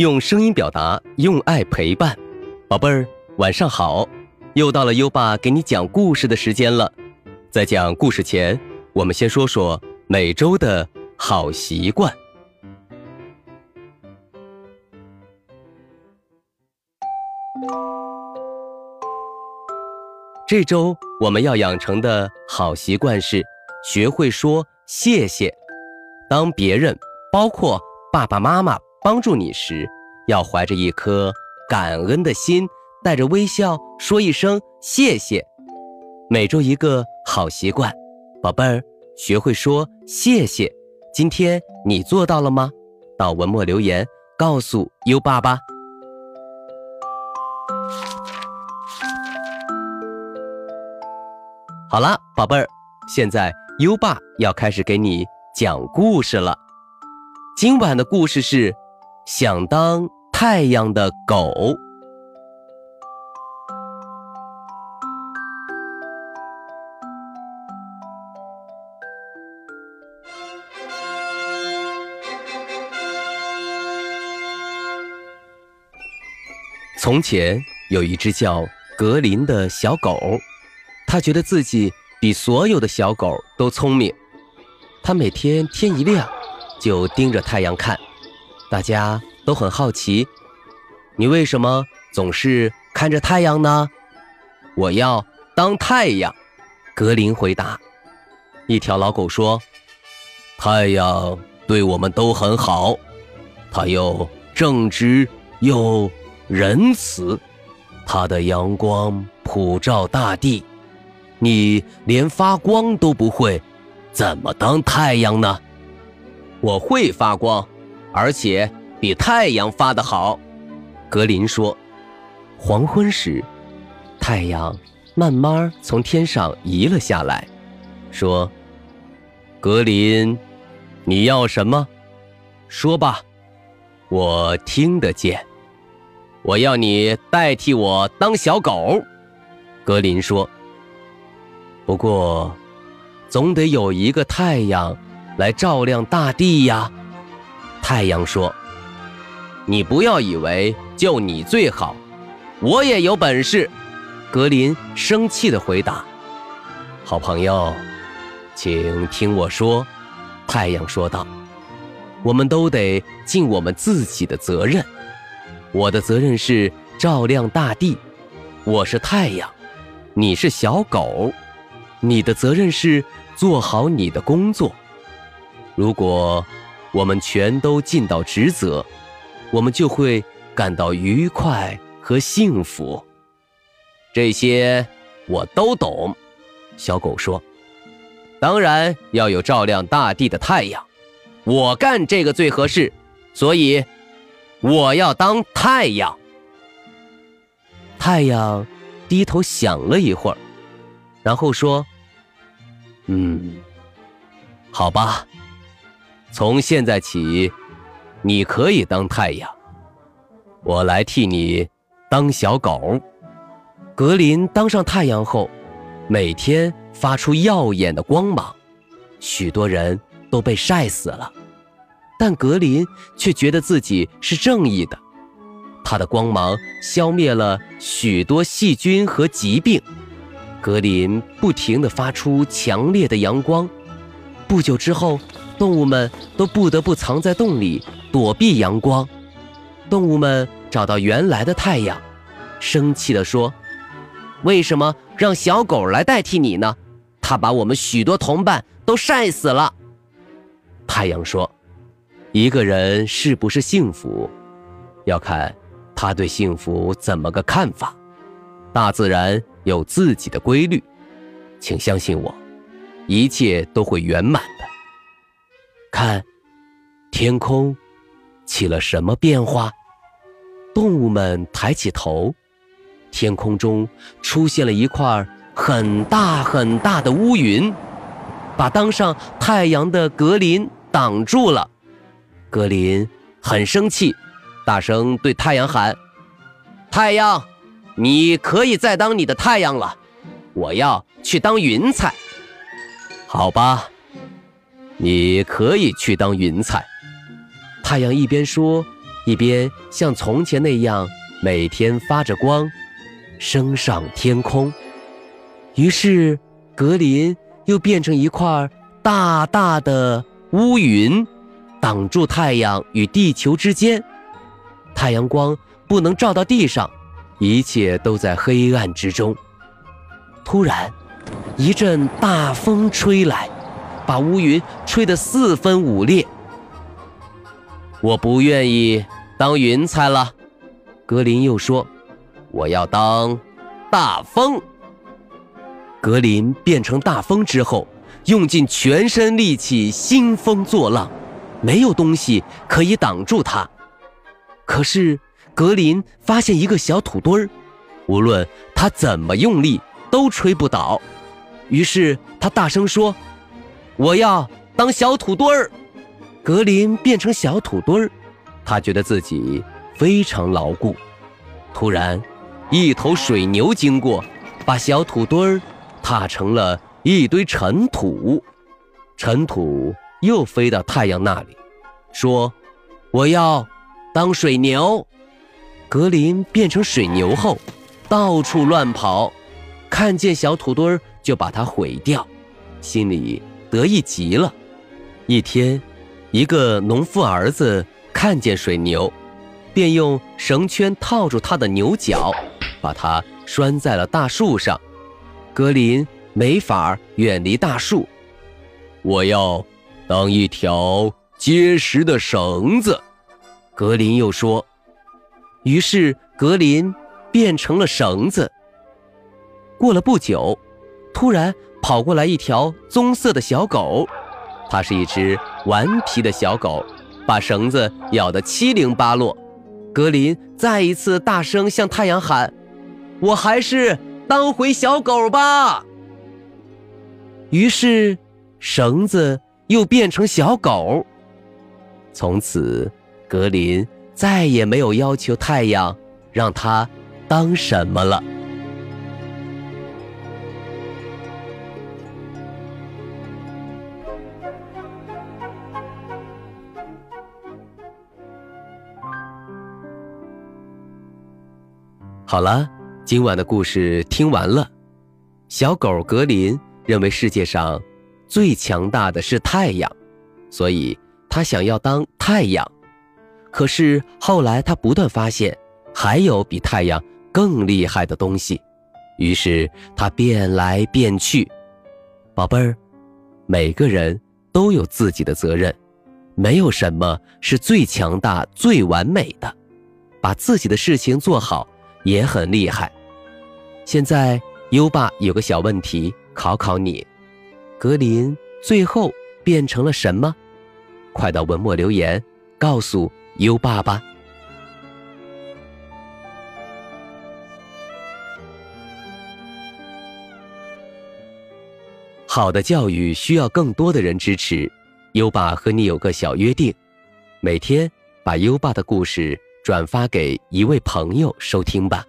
用声音表达，用爱陪伴。宝贝儿，晚上好！又到了优爸给你讲故事的时间了。在讲故事前，我们先说说每周的好习惯。这周我们要养成的好习惯是学会说谢谢。当别人，包括爸爸妈妈帮助你时，要怀着一颗感恩的心，带着微笑说一声谢谢。每周一个好习惯，宝贝儿，学会说谢谢。今天你做到了吗？到文末留言告诉优爸吧。好了，宝贝儿，现在优爸要开始给你讲故事了。今晚的故事是想当太阳的狗。从前有一只叫格林的小狗。他觉得自己比所有的小狗都聪明。他每天天一亮，就盯着太阳看。大家都很好奇，你为什么总是看着太阳呢？我要当太阳。格林回答。一条老狗说：“太阳对我们都很好，它又正直又仁慈，它的阳光普照大地。”你连发光都不会，怎么当太阳呢？我会发光，而且比太阳发的好。格林说。黄昏时，太阳慢慢从天上移了下来，说：“格林，你要什么？说吧，我听得见。我要你代替我当小狗。”格林说。不过，总得有一个太阳来照亮大地呀。太阳说：“你不要以为就你最好，我也有本事。”格林生气地回答：“好朋友，请听我说。”太阳说道：“我们都得尽我们自己的责任。我的责任是照亮大地。我是太阳，你是小狗。”你的责任是做好你的工作。如果我们全都尽到职责，我们就会感到愉快和幸福。这些我都懂，小狗说。当然要有照亮大地的太阳，我干这个最合适，所以我要当太阳。太阳低头想了一会儿。然后说：“嗯，好吧，从现在起，你可以当太阳，我来替你当小狗。”格林当上太阳后，每天发出耀眼的光芒，许多人都被晒死了，但格林却觉得自己是正义的，他的光芒消灭了许多细菌和疾病。格林不停地发出强烈的阳光，不久之后，动物们都不得不藏在洞里躲避阳光。动物们找到原来的太阳，生气地说：“为什么让小狗来代替你呢？它把我们许多同伴都晒死了。”太阳说：“一个人是不是幸福，要看他对幸福怎么个看法。大自然。”有自己的规律，请相信我，一切都会圆满的。看，天空起了什么变化？动物们抬起头，天空中出现了一块很大很大的乌云，把当上太阳的格林挡住了。格林很生气，大声对太阳喊：“太阳！”你可以再当你的太阳了，我要去当云彩。好吧，你可以去当云彩。太阳一边说，一边像从前那样每天发着光，升上天空。于是，格林又变成一块大大的乌云，挡住太阳与地球之间。太阳光不能照到地上，一切都在黑暗之中。突然，一阵大风吹来，把乌云吹得四分五裂。我不愿意当云彩了，格林又说：“我要当大风。”格林变成大风之后，用尽全身力气兴风作浪，没有东西可以挡住他。可是格林发现一个小土堆儿，无论他怎么用力都吹不倒。于是他大声说：“我要当小土堆儿。”格林变成小土堆儿，他觉得自己非常牢固。突然，一头水牛经过，把小土堆儿。踏成了一堆尘土，尘土又飞到太阳那里，说：“我要当水牛。”格林变成水牛后，到处乱跑，看见小土堆儿就把它毁掉，心里得意极了。一天，一个农夫儿子看见水牛，便用绳圈套住它的牛角，把它拴在了大树上。格林没法远离大树，我要当一条结实的绳子。格林又说，于是格林变成了绳子。过了不久，突然跑过来一条棕色的小狗，它是一只顽皮的小狗，把绳子咬得七零八落。格林再一次大声向太阳喊：“我还是……”当回小狗吧。于是，绳子又变成小狗。从此，格林再也没有要求太阳让他当什么了。好了。今晚的故事听完了，小狗格林认为世界上最强大的是太阳，所以他想要当太阳。可是后来他不断发现还有比太阳更厉害的东西，于是他变来变去。宝贝儿，每个人都有自己的责任，没有什么是最强大、最完美的，把自己的事情做好也很厉害。现在优爸有个小问题考考你：格林最后变成了什么？快到文末留言告诉优爸吧。好的教育需要更多的人支持，优爸和你有个小约定，每天把优爸的故事转发给一位朋友收听吧，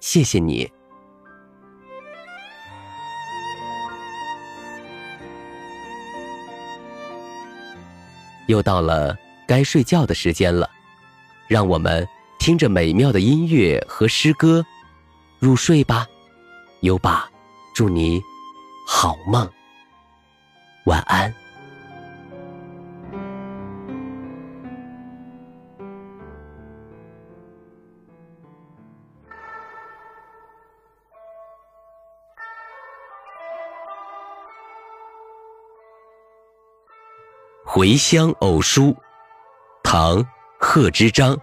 谢谢你。又到了该睡觉的时间了，让我们听着美妙的音乐和诗歌入睡吧。优爸，祝你好梦，晚安。《回乡偶书》唐·贺知章。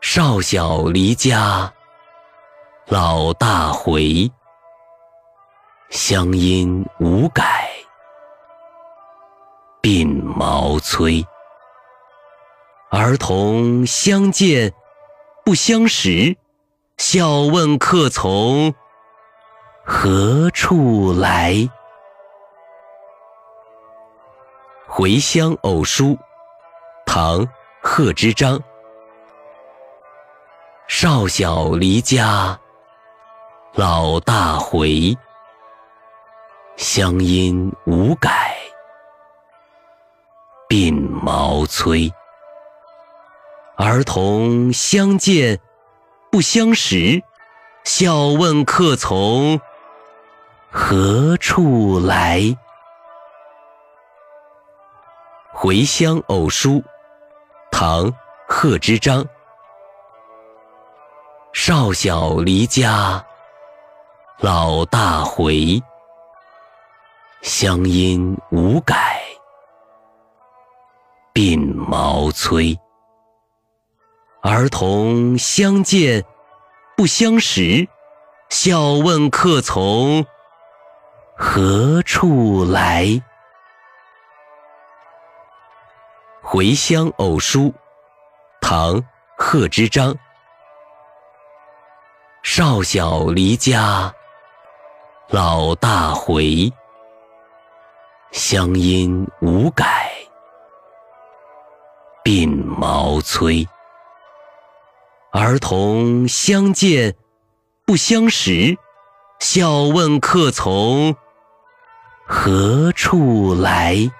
少小离家，老大回。乡音无改，鬓毛衰。儿童相见不相识，笑问客从何处来。《回乡偶书》唐·贺知章。少小离家，老大回。乡音无改，鬓毛衰。儿童相见不相识，笑问客从何处来。《回乡偶书》唐·贺知章。少小离家老大回，乡音无改鬓毛衰。儿童相见不相识，笑问客从何处来。《回乡偶书》唐·贺知章。少小离家老大回，乡音无改鬓毛衰。儿童相见不相识，笑问客从何处来。